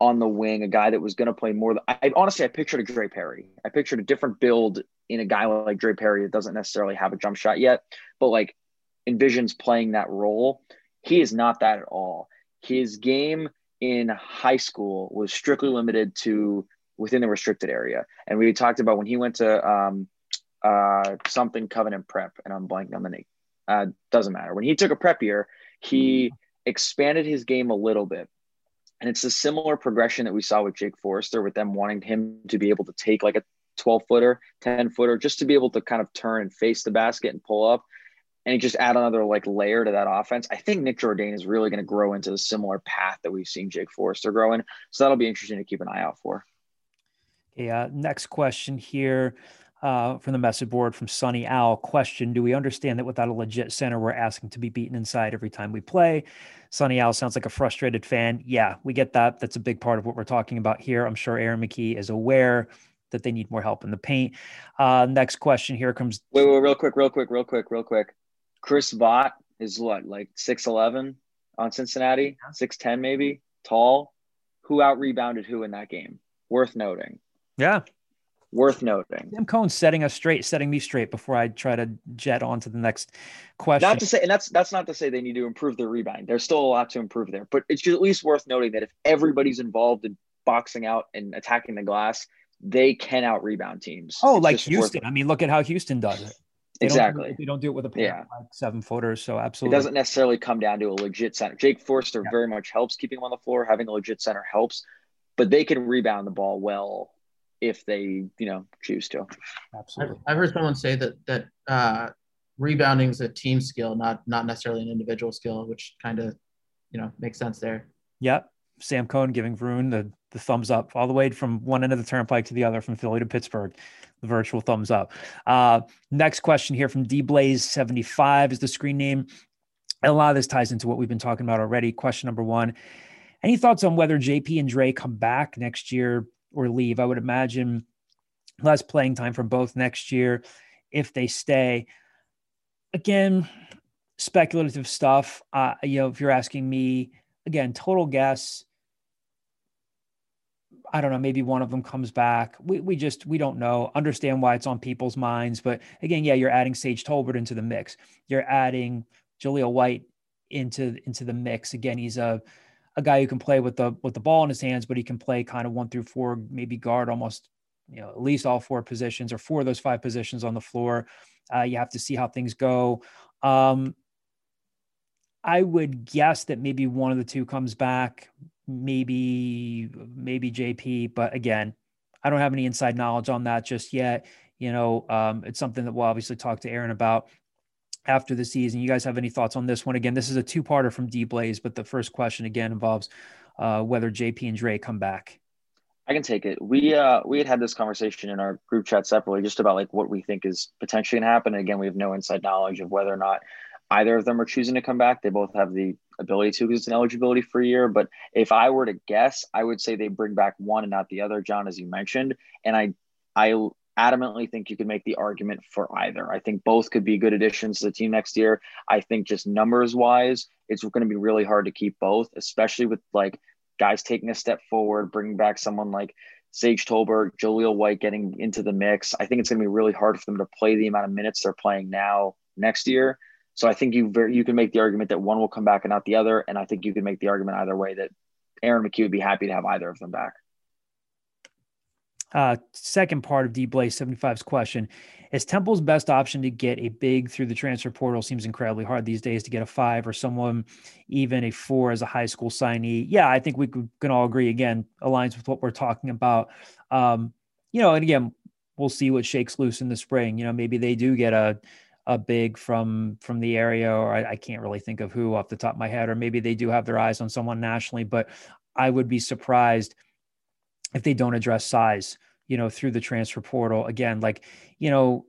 D: on the wing, a guy that was going to play more. I honestly, I pictured a Dre Perry. I pictured a different build in a guy like Dre Perry that doesn't necessarily have a jump shot yet, but like envisions playing that role. He is not that at all. His game in high school was strictly limited to within the restricted area. And we talked about when he went to um, uh, something Covenant Prep, and I'm blanking on the name. Uh, doesn't matter. When he took a prep year, he expanded his game a little bit and it's a similar progression that we saw with Jake Forrester, with them wanting him to be able to take like a 12 footer, 10 footer, just to be able to kind of turn and face the basket and pull up. And just add another like layer to that offense. I think Nick Jourdain is really going to grow into the similar path that we've seen Jake Forrester grow in. So that'll be interesting to keep an eye out for.
B: Yeah. Next question here uh, from the message board from Sunny Owl. Question Do we understand that without a legit center, we're asking to be beaten inside every time we play? Sunny Owl sounds like a frustrated fan. Yeah, we get that. That's a big part of what we're talking about here. I'm sure Aaron McKie is aware that they need more help in the paint. Uh, next question here comes.
D: Wait, wait, real quick, real quick, real quick, real quick. Chris Vogt is what, like six eleven on Cincinnati, six ten maybe, tall. Who out rebounded who in that game? Worth noting.
B: Yeah,
D: worth noting.
B: Tim Cohn setting us straight, setting me straight before I try to jet on to the next question.
D: Not to say, and that's that's not to say they need to improve their rebound. There's still a lot to improve there, but it's at least worth noting that if everybody's involved in boxing out and attacking the glass, they can out rebound teams.
B: Oh, it's like Houston. I mean, look at how Houston does it.
D: They exactly.
B: Don't don't do it with a pair yeah. like seven footers. So absolutely.
D: It doesn't necessarily come down to a legit center. Jake Forrester yeah. very much helps keeping him on the floor. Having a legit center helps, but they can rebound the ball well if they you know choose to.
C: Absolutely. I've, heard someone say that that uh, rebounding is a team skill, not not necessarily an individual skill, which kind of you know makes sense there.
B: Yep. Sam Cohn giving Varun the the thumbs up all the way from one end of the turnpike to the other, from Philly to Pittsburgh. The virtual thumbs up. Uh, next question here from D Blaze seventy five is the screen name. And a lot of this ties into what we've been talking about already. Question number one: Any thoughts on whether JP and Dre come back next year? Or leave. I would imagine less playing time for both next year if they stay. Again, speculative stuff. Uh, you know, if you're asking me, again, total guess. I don't know. Maybe one of them comes back. We, we just we don't know. Understand why it's on people's minds, but again, yeah, you're adding Sage Tolbert into the mix. You're adding Jahlil White into into the mix. Again, he's a a guy who can play with the with the ball in his hands, but he can play kind of one through four, maybe guard almost, you know, at least all four positions or four of those five positions on the floor. Uh, you have to see how things go. Um, I would guess that maybe one of the two comes back, maybe maybe JP, but again, I don't have any inside knowledge on that just yet. You know, um, it's something that we'll obviously talk to Aaron about after the season. You guys have any thoughts on this one? Again, this is a two parter from D Blaze, but the first question again involves uh, whether JP and Dre come back.
D: I can take it. We uh we had had this conversation in our group chat separately, just about like what we think is potentially to happen. And again, we have no inside knowledge of whether or not either of them are choosing to come back. They both have the ability to because it's an eligibility for a year. But if I were to guess, I would say they bring back one and not the other, John, as you mentioned. And I I adamantly think you could make the argument for either. I think both could be good additions to the team next year. I think just numbers wise, it's going to be really hard to keep both, especially with like guys taking a step forward, bringing back someone like Sage Tolbert, Jahlil White getting into the mix. I think it's going to be really hard for them to play the amount of minutes they're playing now next year. So I think you very, you can make the argument that one will come back and not the other, and I think you can make the argument either way that Aaron McKie would be happy to have either of them back.
B: Uh, second part of D Blaze 75's question is Temple's best option to get a big through the transfer portal seems incredibly hard these days to get a five or someone even a four as a high school signee. Yeah, I think we can all agree again, aligns with what we're talking about. Um, you know, and again, we'll see what shakes loose in the spring. You know, maybe they do get a a big from from the area, or I, I can't really think of who off the top of my head, or maybe they do have their eyes on someone nationally, but I would be surprised – if they don't address size, you know, through the transfer portal. Again, like, you know,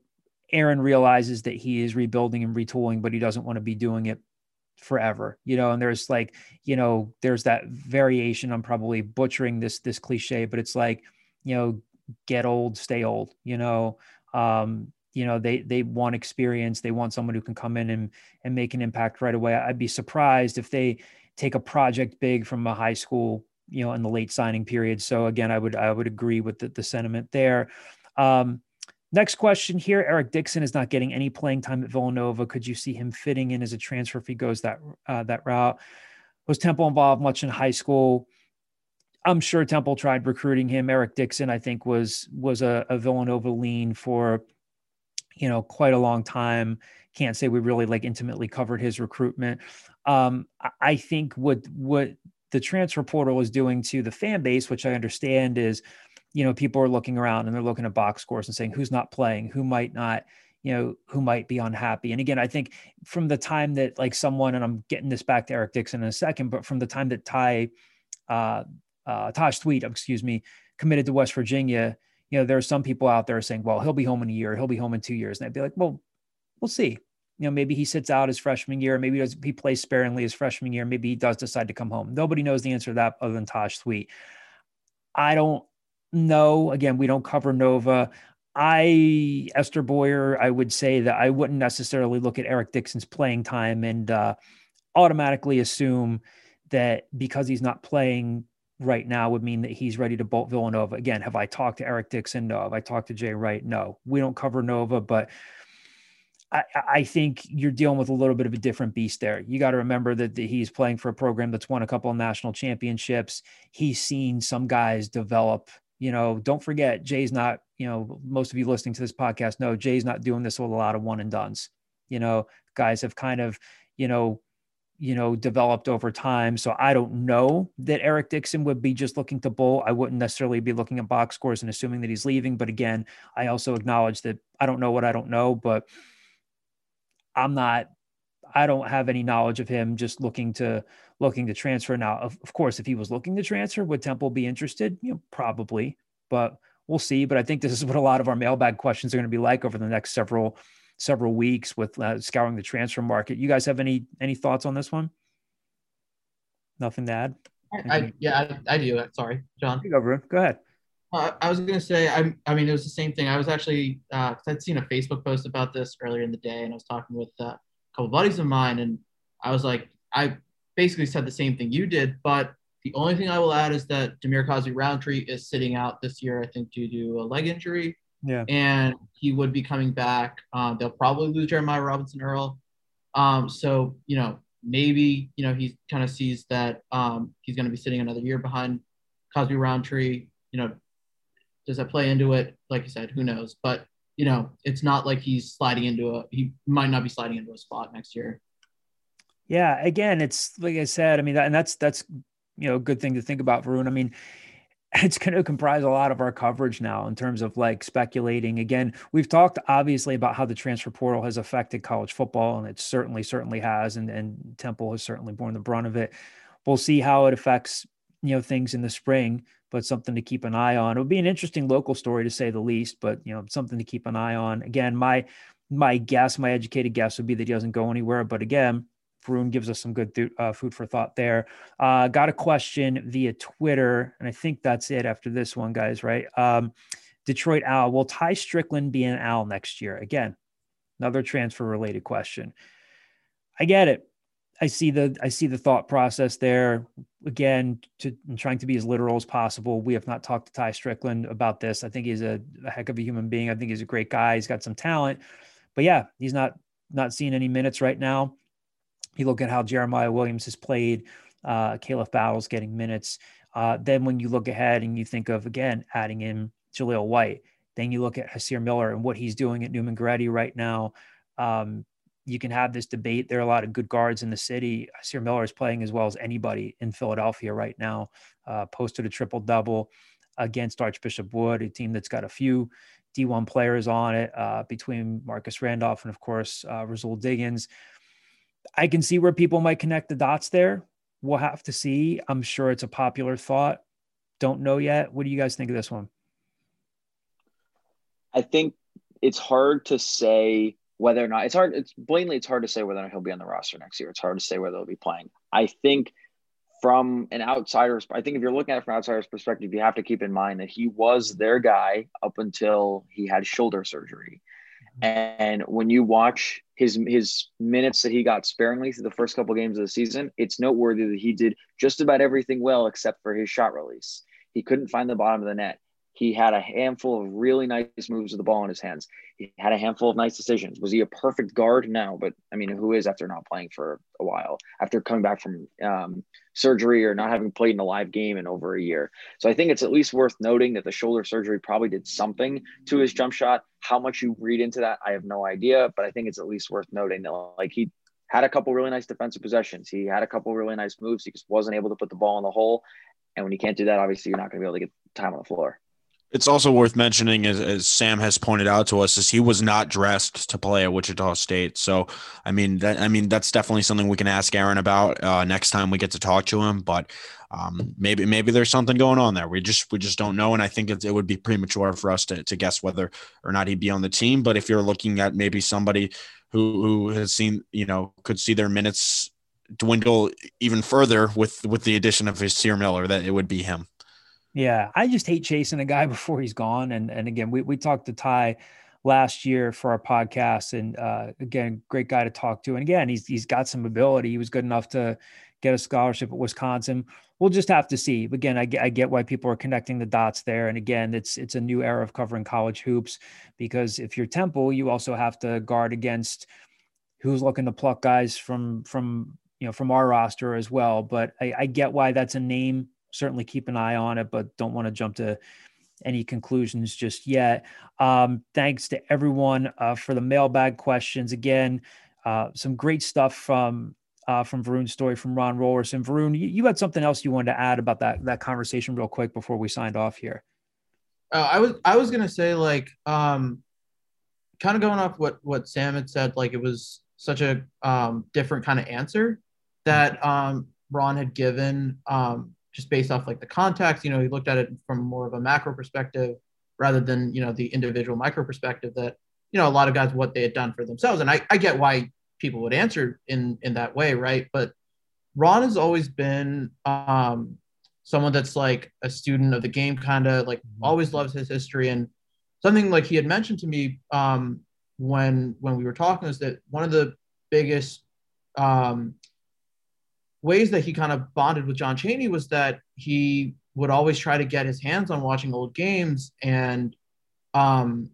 B: Aaron realizes that he is rebuilding and retooling, but he doesn't want to be doing it forever, you know, and there's like, you know, there's that variation. I'm probably butchering this this cliche, but it's like, you know, get old, stay old, you know. Um, you know, they they want experience, they want someone who can come in and and make an impact right away. I'd be surprised if they take a project big from a high school you know in the late signing period. So again, I would I would agree with the, the sentiment there. Um, next question here: Eric Dixon is not getting any playing time at Villanova. Could you see him fitting in as a transfer if he goes that uh, that route? Was Temple involved much in high school? I'm sure Temple tried recruiting him. Eric Dixon, I think, was was a, a Villanova lean for you know quite a long time. Can't say we really like intimately covered his recruitment. Um, I think what what the transfer portal is doing to the fan base, which I understand is, you know, people are looking around and they're looking at box scores and saying who's not playing, who might not, you know, who might be unhappy. And again, I think from the time that like someone, and I'm getting this back to Eric Dixon in a second, but from the time that Ty, uh, uh, Taj Thweatt, excuse me, committed to West Virginia, you know, there are some people out there saying, well, he'll be home in a year, he'll be home in two years. And I'd be like, well, we'll see you know, maybe he sits out his freshman year, maybe he, does, he plays sparingly his freshman year, maybe he does decide to come home. Nobody knows the answer to that other than Taj Thweatt. I don't, know. Again, we don't cover Nova. I Esther Boyer, I would say that I wouldn't necessarily look at Eric Dixon's playing time and uh, automatically assume that because he's not playing right now would mean that he's ready to bolt Villanova. Again, have I talked to Eric Dixon? No. Have I talked to Jay Wright? No. We don't cover Nova, but I, I think you're dealing with a little bit of a different beast there. You got to remember that, he's playing for a program that's won a couple of national championships. He's seen some guys develop. You know, don't forget, Jay's not, you know, most of you listening to this podcast know Jay's not doing this with a lot of one and dones. You know, guys have kind of, you know, you know, developed over time. So I don't know that Eric Dixon would be just looking to bowl. I wouldn't necessarily be looking at box scores and assuming that he's leaving. But again, I also acknowledge that I don't know what I don't know, but I'm not I don't have any knowledge of him just looking to looking to transfer now. Of, of course, if he was looking to transfer, would Temple be interested? You know, probably, but we'll see. But I think this is what a lot of our mailbag questions are going to be like over the next several several weeks with uh, scouring the transfer market. You guys have any any thoughts on this one? Nothing to add.
C: I, I yeah, I, I, do. Sorry, John.
B: Go, Go ahead.
C: Uh, I was gonna say, I, I mean, it was the same thing. I was actually, uh, I'd seen a Facebook post about this earlier in the day, and I was talking with uh, a couple buddies of mine, and I was like, I basically said the same thing you did, but the only thing I will add is that Dhamir Cosby Roundtree is sitting out this year, I think, due to a leg injury.
B: Yeah.
C: And he would be coming back. Um, they'll probably lose Jeremiah Robinson Earl. Um, so, you know, maybe, you know, he kind of sees that um, he's going to be sitting another year behind Cosby Roundtree. You know, does that play into it? Like you said, who knows? But you know, it's not like he's sliding into a he might not be sliding into a spot next year.
B: Yeah, again, it's like I said. I mean, and that's that's you know a good thing to think about, Varun. I mean, <laughs> it's going to comprise a lot of our coverage now in terms of like speculating. Again, we've talked obviously about how the transfer portal has affected college football, and it certainly certainly has, and and Temple has certainly borne the brunt of it. We'll see how it affects you know things in the spring but something to keep an eye on. It would be an interesting local story to say the least, but you know, something to keep an eye on. Again, my my guess, my educated guess would be that he doesn't go anywhere. But again, Varun gives us some good th- uh, food for thought there. Uh, got a question via Twitter, and I think that's it after this one, guys. Right? Um, Detroit Owl will Tai Strickland be an Owl next year? Again, another transfer related question. I get it. I see the I see the thought process there. Again, to trying to be as literal as possible. We have not talked to Tai Strickland about this. I think he's a, a, heck of a human being. I think he's a great guy. He's got some talent, but yeah, he's not not seeing any minutes right now. You look at how Jeremiah Williams has played. Uh, Battles getting minutes. Uh, then when you look ahead and you think of again adding in Jahlil White, then you look at Hysier Miller and what he's doing at Neumann Goretti right now. Um, you can have this debate. There are a lot of good guards in the city. Sir Miller is playing as well as anybody in Philadelphia right now. Uh, posted a triple double against Archbishop Wood, a team that's got a few D1 players on it uh, between Marcus Randolph and, of course, uh, Rahsool Diggins. I can see where people might connect the dots there. We'll have to see. I'm sure it's a popular thought. Don't know yet. What do you guys think of this one?
D: I think it's hard to say whether or not it's hard it's blatantly it's hard to say whether or not he'll be on the roster next year. It's hard to say whether he'll be playing. I think from an outsider's i think if you're looking at it from an outsider's perspective you have to keep in mind that he was their guy up until he had shoulder surgery. And when you watch his his minutes that he got sparingly through the first couple games of the season it's noteworthy that he did just about everything well except for his shot release. He couldn't find the bottom of the net he had a handful of really nice moves with the ball in his hands. He had a handful of nice decisions. Was he a perfect guard? No, but I mean, who is after not playing for a while, after coming back from um, surgery or not having played in a live game in over a year? So I think it's at least worth noting that the shoulder surgery probably did something to his jump shot. How much you read into that, I have no idea, but I think it's at least worth noting that like he had a couple really nice defensive possessions. He had a couple really nice moves. He just wasn't able to put the ball in the hole. And when you can't do that, obviously you're not going to be able to get time on the floor.
E: It's also worth mentioning, as, as, Sam has pointed out to us, is he was not dressed to play at Wichita State. So, I mean, that I mean that's definitely something we can ask Aaron about uh, next time we get to talk to him. But um, maybe maybe there's something going on there. We just we just don't know, and I think it, it would be premature for us to to guess whether or not he'd be on the team. But if you're looking at maybe somebody who who has seen, you know, could see their minutes dwindle even further with with the addition of Hysier Miller, that it would be him.
B: Yeah, I just hate chasing a guy <laughs> before he's gone. And and again, we we talked to Tai last year for our podcast, and uh, again, great guy to talk to. And again, he's he's got some ability. He was good enough to get a scholarship at Wisconsin. We'll just have to see. Again, I, I get why people are connecting the dots there. And again, it's it's a new era of covering college hoops because if you're Temple, you also have to guard against who's looking to pluck guys from from you know from our roster as well. But I, I get why that's a name. Certainly keep an eye on it, but don't want to jump to any conclusions just yet. Um, thanks to everyone uh, for the mailbag questions. Again, uh, some great stuff from uh, from Varun's story from Ron Rollerson. Varun, you, you, had something else you wanted to add about that that conversation real quick before we signed off here.
C: Uh, I was I was gonna say like um, kind of going off what what Sam had said, like it was such a um, different kind of answer that um, Ron had given, um, just based off like the context. You know, he looked at it from more of a macro perspective rather than you know the individual micro perspective that you know a lot of guys what they had done for themselves. And I, I get why people would answer in in that way, right? But Ron has always been um, someone that's like a student of the game, kind of like mm-hmm. always loves his history and something like he had mentioned to me um, when when we were talking is that one of the biggest um, ways that he kind of bonded with John Chaney was that he would always try to get his hands on watching old games and um,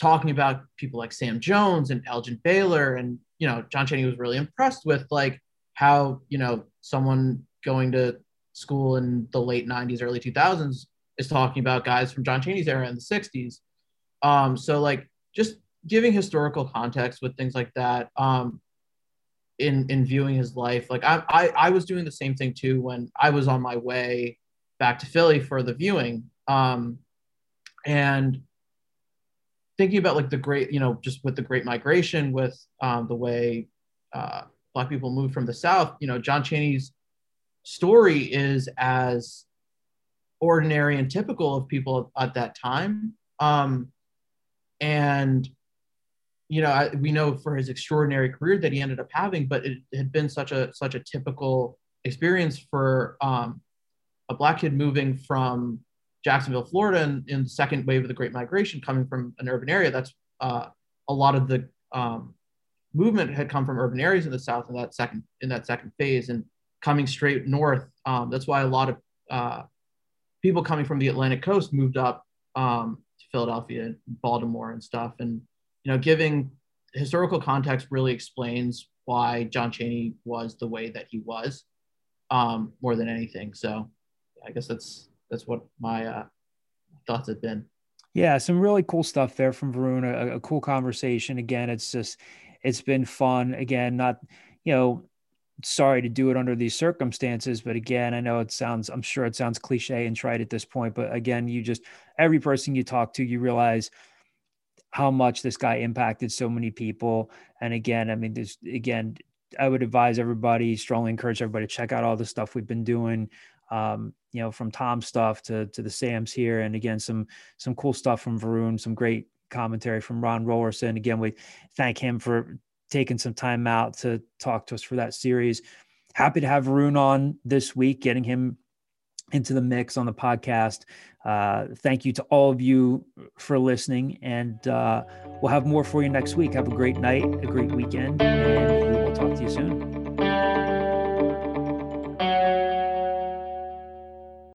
C: talking about people like Sam Jones and Elgin Baylor. And, you know, John Chaney was really impressed with like how, you know, someone going to school in the late 90s, early 2000s is talking about guys from John Chaney's era in the 60s. Um, so, like, just giving historical context with things like that um, in in viewing his life. Like, I, I I was doing the same thing too when I was on my way back to Philly for the viewing. Um, and thinking about like the great, you know, just with the great migration, with um, the way uh, Black people moved from the South, you know, John Chaney's story is as ordinary and typical of people at that time. Um, and, you know, I, we know for his extraordinary career that he ended up having, but it had been such a such a typical experience for um, a black kid moving from Jacksonville, Florida, in, in the second wave of the Great Migration, coming from an urban area. That's uh, a lot of the um, movement had come from urban areas in the South in that second in that second phase, and coming straight north. Um, that's why a lot of uh, people coming from the Atlantic coast moved up um, to Philadelphia, Baltimore, and stuff. And you know, giving historical context really explains why John Chaney was the way that he was, um, more than anything. So, I guess that's that's what my uh, thoughts have been.
B: Yeah, some really cool stuff there from Varun. A, a cool conversation. Again, it's just it's been fun. Again, not you know sorry to do it under these circumstances but again i know it sounds i'm sure it sounds cliche and trite at this point but again you just every person you talk to you realize how much this guy impacted so many people and again i mean this again i would advise everybody strongly encourage everybody to check out all the stuff we've been doing um, you know, from Tom stuff to to the Sam's here, and again some some cool stuff from Varun, some great commentary from Ron Rollerson. Again, we thank him for taking some time out to talk to us for that series. Happy to have Varun on this week, getting him into the mix on the podcast. Uh, thank you to all of you for listening, and uh, we'll have more for you next week. Have a great night, a great weekend, and we will talk to you soon.